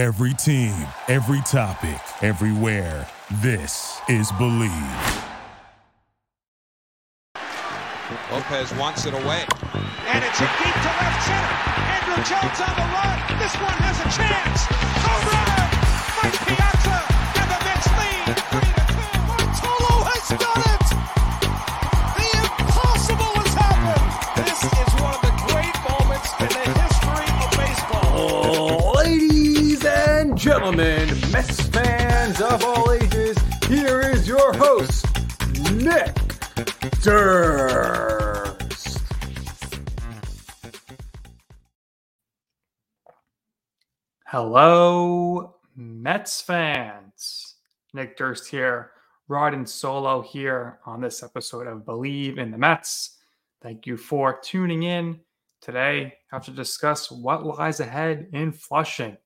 Every team, every topic, everywhere. This is Bleav. Lopez wants it away. And it's hit deep to left center. Andruw Jones on the run. This one has a chance. Home run! Mike Piazza and the Mets lead. Three to two. Bartolo has done it. The impossible has happened. This is one of the great gentlemen, Mets fans of all ages, here is your host, Nick Durst. Hello, Mets fans. Nick Durst here, Rod and Solo here on this episode of Bleav in the Mets. Thank you for tuning in. Today, I have to discuss what lies ahead in Flushing.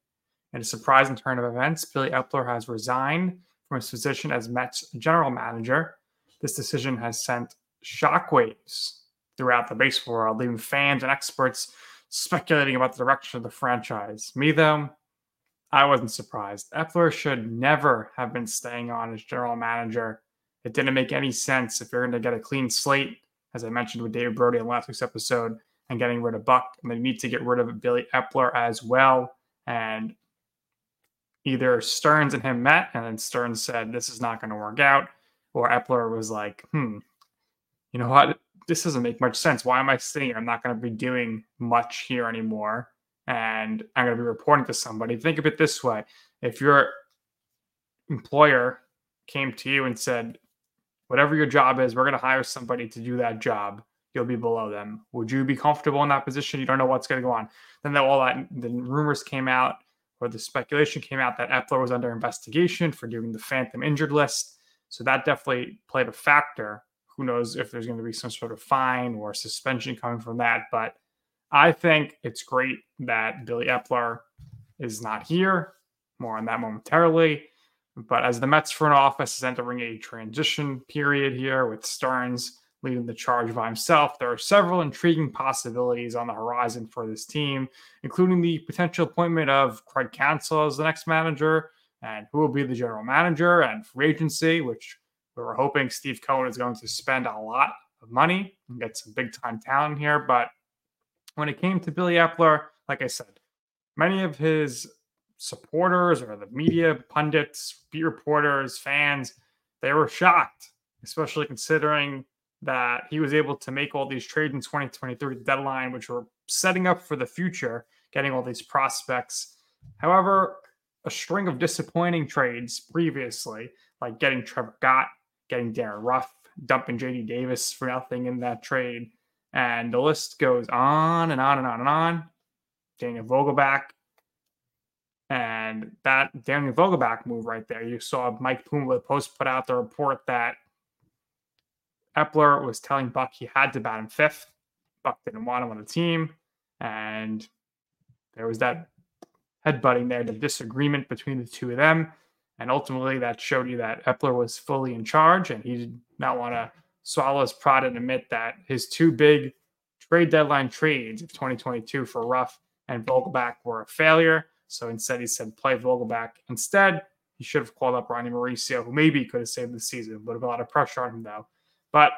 In a surprising turn of events, Billy Eppler has resigned from his position as Mets general manager. This decision has sent shockwaves throughout the baseball world, leaving fans and experts speculating about the direction of the franchise. Me, though, I wasn't surprised. Eppler should never have been staying on as general manager. It didn't make any sense if you're going to get a clean slate, as I mentioned with David Brody in last week's episode, and getting rid of Buck. And they need to get rid of Billy Eppler as well. And either Stearns and him met, and then Stearns said, This is not going to work out. Or Eppler was like, Hmm, you know what? This doesn't make much sense. Why am I sitting here? I'm not going to be doing much here anymore and I'm going to be reporting to somebody. Think of it this way if your employer came to you and said, whatever your job is, we're going to hire somebody to do that job. You'll be below them. Would you be comfortable in that position? You don't know what's going to go on. Then all that the rumors came out, or the speculation came out that Eppler was under investigation for doing the phantom injured list. So that definitely played a factor. Who knows if there's going to be some sort of fine or suspension coming from that? But I think it's great that Billy Eppler is not here. More on that momentarily. But as the Mets front office is entering a transition period here with Stearns leading the charge by himself, there are several intriguing possibilities on the horizon for this team, including the potential appointment of Craig Counsell as the next manager and who will be the general manager and free agency, which we were hoping Steve Cohen is going to spend a lot of money and get some big time talent here. But when it came to Billy Eppler, like I said, many of his supporters or the media pundits, beat reporters, fans, they were shocked, especially considering that he was able to make all these trades in 2023 deadline, which were setting up for the future, getting all these prospects. However, a string of disappointing trades previously, like getting Trevor Gott, getting Darin Ruf, dumping JD Davis for nothing in that trade, and the list goes on and on and on and on. Daniel Vogelbach. And that Daniel Vogelbach move right there, you saw Mike Puma Post put out the report that Eppler was telling Buck he had to bat him fifth. Buck didn't want him on the team. And there was that headbutting there, the disagreement between the two of them. And ultimately, that showed you that Eppler was fully in charge and he did not want to swallow his pride and admit that his two big trade deadline trades of 2022 for Ruf and Vogelbach were a failure. So instead, he said play Vogelbach. Instead, he should have called up Ronnie Mauricio, who maybe could have saved the season, but a lot of pressure on him though. But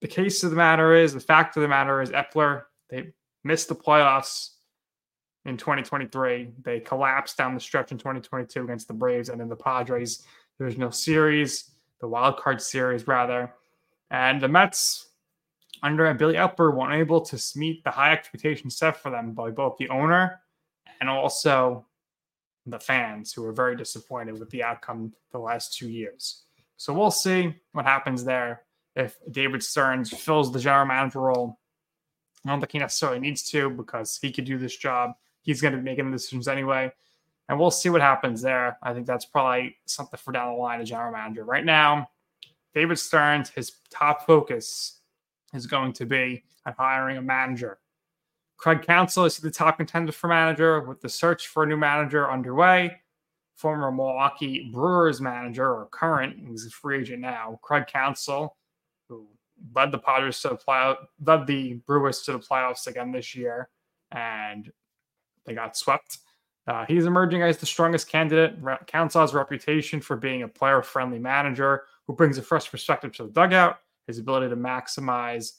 the case of the matter is, the fact of the matter is, Eppler they missed the playoffs in 2023. They collapsed down the stretch in 2022 against the Braves and then the Padres. There was no series, the wild card series rather, and the Mets under Billy Eppler weren't able to meet the high expectations set for them by both the owner and also the fans who were very disappointed with the outcome the last two years. So we'll see what happens there if David Stearns fills the general manager role. I don't think he necessarily needs to because he could do this job. He's going to be making the decisions anyway. And we'll see what happens there. I think that's probably something for down the line, a general manager. Right now, David Stearns, his top focus is going to be on hiring a manager. Craig Counsell is the top contender for manager with the search for a new manager underway. Former Milwaukee Brewers manager, or current, he's a free agent now, Craig Counsell, who led the Padres to the play, led the Brewers to the playoffs again this year, and they got swept. Uh, he's emerging as the strongest candidate. Counsell's reputation for being a player friendly manager who brings a fresh perspective to the dugout, his ability to maximize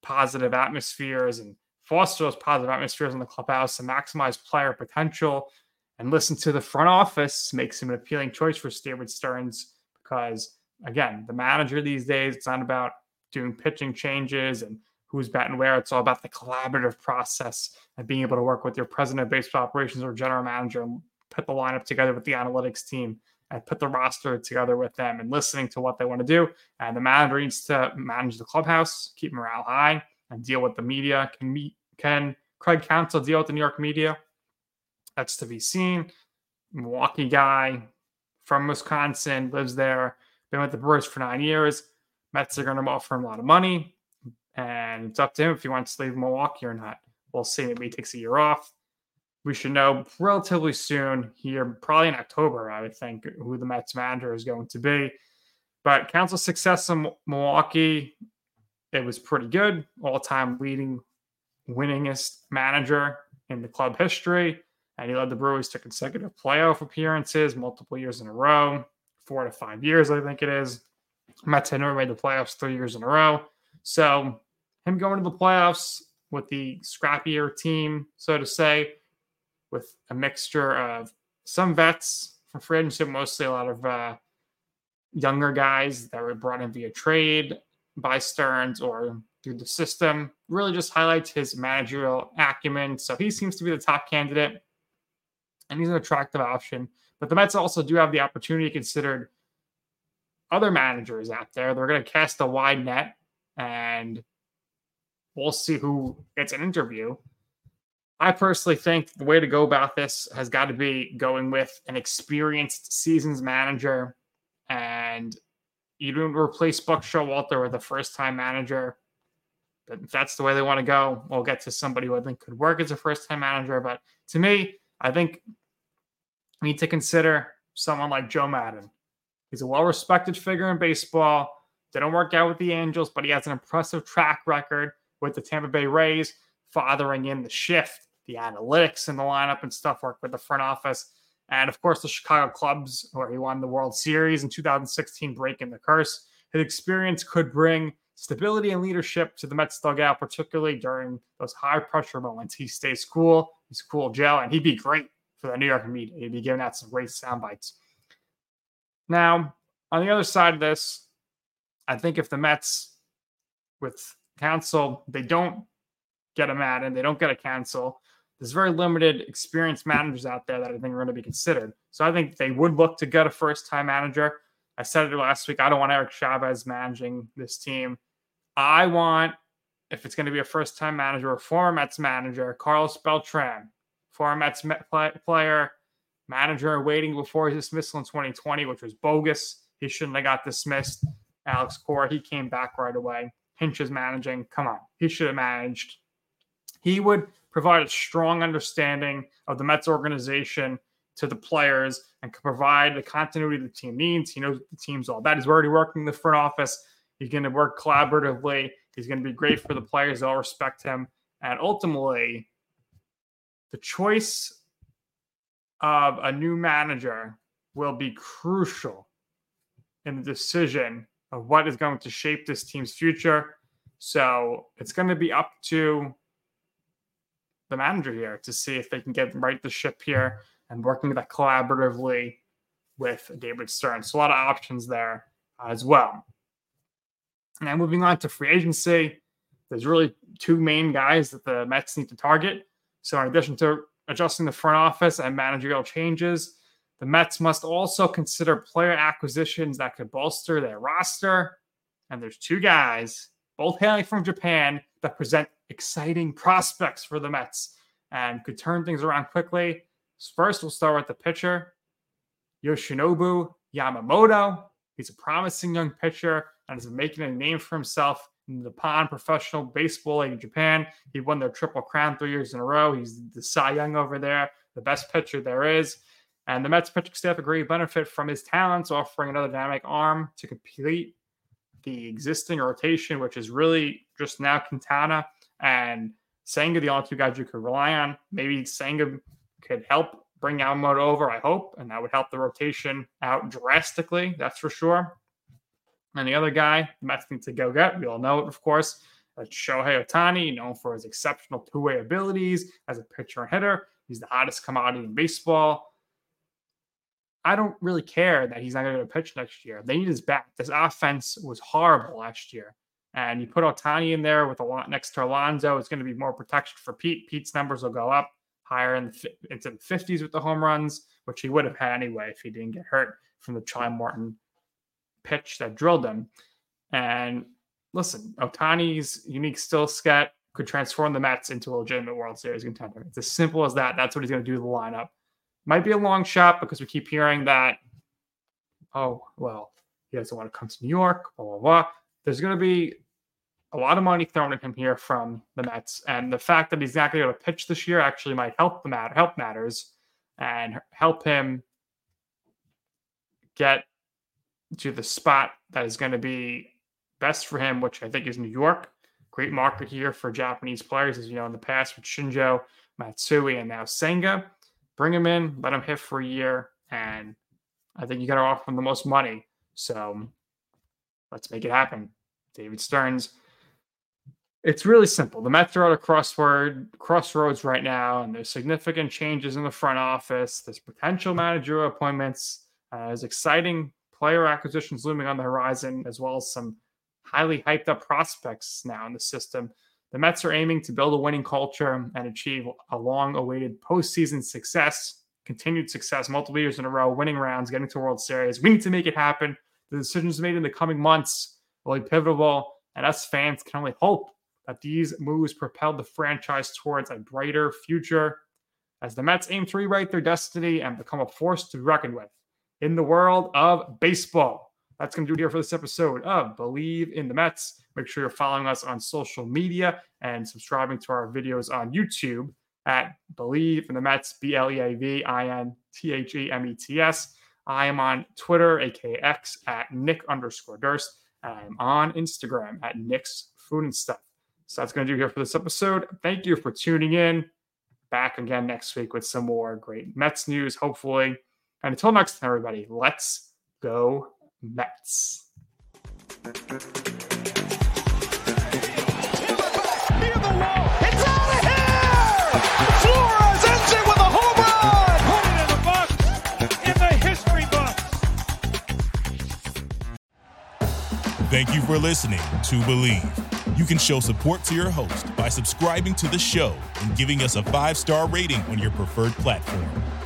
positive atmospheres and foster those positive atmospheres in the clubhouse to maximize player potential and listen to the front office makes him an appealing choice for David Stearns because, again, the manager these days, it's not about doing pitching changes and who's batting where. It's all about the collaborative process and being able to work with your president of baseball operations or general manager and put the lineup together with the analytics team and put the roster together with them and listening to what they want to do. And the manager needs to manage the clubhouse, keep morale high, and deal with the media. Can meet can Craig Counsell deal with the New York media? That's to be seen. Milwaukee guy from Wisconsin, lives there, been with the Brewers for nine years. Mets are going to offer him a lot of money, and it's up to him if he wants to leave Milwaukee or not. We'll see. Maybe he takes a year off we should know relatively soon here, probably in October, I would think, who the Mets manager is going to be. But Counsell's success in Milwaukee, it was pretty good. All time leading winningest manager in the club history. And he led the Brewers to consecutive playoff appearances multiple years in a row, four to five years, I think it is. Mets had never made the playoffs three years in a row. So him going to the playoffs with the scrappier team, so to say, with a mixture of some vets from free agency, mostly a lot of uh, younger guys that were brought in via trade by Stearns or through the system. Really just highlights his managerial acumen. So he seems to be the top candidate, and he's an attractive option. But the Mets also do have the opportunity considered other managers out there. They're going to cast a wide net, and we'll see who gets an interview. I personally think the way to go about this has got to be going with an experienced seasons manager, and you don't replace Buck Showalter with a first time manager. But if that's the way they want to go, we'll get to somebody who I think could work as a first time manager. But to me, I think we need to consider someone like Joe Maddon. He's a well respected figure in baseball. Didn't work out with the Angels, but he has an impressive track record with the Tampa Bay Rays, fathering in the shift the analytics in the lineup and stuff, work with the front office. And of course, the Chicago Cubs, where he won the World Series in 2016, breaking the curse. His experience could bring stability and leadership to the Mets dugout, particularly during those high pressure moments. He stays cool, he's cool Joe, and he'd be great for the New York media. He'd be giving out some great sound bites. Now, on the other side of this, I think if the Mets with Counsell, they don't get a Maddon, they don't get a Counsell, there's very limited experienced managers out there that I think are going to be considered. So I think they would look to get a first time manager. I said it last week. I don't want Eric Chavez managing this team. I want, if it's going to be a first time manager, a former Mets manager, Carlos Beltran, former Mets player, manager waiting before his dismissal in 2020, which was bogus. He shouldn't have got dismissed. Alex Cora, he came back right away. Hinch is managing. Come on. He should have managed. He would provide a strong understanding of the Mets organization to the players and can provide the continuity the team needs. He knows the team's all about. He's already working in the front office. He's going to work collaboratively. He's going to be great for the players. They'll respect him. And ultimately, the choice of a new manager will be crucial in the decision of what is going to shape this team's future. So it's going to be up to the manager here to see if they can get right the ship here and working that collaboratively with David Stearns. So a lot of options there as well. Now moving on to free agency, there's really two main guys that the Mets need to target. So in addition to adjusting the front office and managerial changes, the Mets must also consider player acquisitions that could bolster their roster. And there's two guys, both hailing from Japan, that present exciting prospects for the Mets and could turn things around quickly. First, we'll start with the pitcher, Yoshinobu Yamamoto. He's a promising young pitcher and is making a name for himself in the Nippon Professional Baseball League in Japan. He won their Triple Crown three years in a row. He's the Cy Young over there, the best pitcher there is. And the Mets pitching staff agree benefit from his talents, offering another dynamic arm to complete the existing rotation, which is really just now Quintana and Senga, the only two guys you could rely on. Maybe Senga could help bring Yamamoto over, I hope, and that would help the rotation out drastically, that's for sure. And the other guy, the Mets need to go get, we all know it, of course, that's Shohei Ohtani, known for his exceptional two way abilities as a pitcher and hitter. He's the hottest commodity in baseball. I don't really care that he's not going to pitch next year. They need his bat. This offense was horrible last year. And you put Ohtani in there with a lot next to Alonso, it's going to be more protection for Pete. Pete's numbers will go up higher in the, into the 50s with the home runs, which he would have had anyway if he didn't get hurt from the Charlie Morton pitch that drilled him. And listen, Ohtani's unique skill set could transform the Mets into a legitimate World Series contender. It's as simple as that. That's what he's going to do the lineup. Might be a long shot because we keep hearing that, oh, well, he doesn't want to come to New York, blah, blah, blah. There's going to be a lot of money thrown at him here from the Mets. And the fact that he's not going to be able to pitch this year actually might help the matter, help matters and help him get to the spot that is going to be best for him, which I think is New York. Great market here for Japanese players, as you know, in the past with Shinjo, Matsui, and now Senga. Bring him in, let him hit for a year, and I think you got to offer him the most money. So let's make it happen. David Stearns. It's really simple. The Mets are at a crossword, crossroads right now, and there's significant changes in the front office. There's potential managerial appointments. Uh, exciting player acquisitions looming on the horizon, as well as some highly hyped up prospects now in the system. The Mets are aiming to build a winning culture and achieve a long awaited postseason success, continued success, multiple years in a row, winning rounds, getting to World Series. We need to make it happen. The decisions made in the coming months will be pivotal, and us fans can only hope that these moves propel the franchise towards a brighter future as the Mets aim to rewrite their destiny and become a force to be reckoned with in the world of baseball. That's going to do it here for this episode of Bleav in the Mets. Make sure you're following us on social media and subscribing to our videos on YouTube at Bleav in the Mets, B L E A V I N T H E M E T S. I am on Twitter, aka X, at Nick underscore Durst. I'm on Instagram at Nick's Food and Stuff. So that's going to do it here for this episode. Thank you for tuning in. Back again next week with some more great Mets news, hopefully. And until next time, everybody, let's go Mets. Thank you for listening to Bleav. You can show support to your host by subscribing to the show and giving us a five star rating on your preferred platform.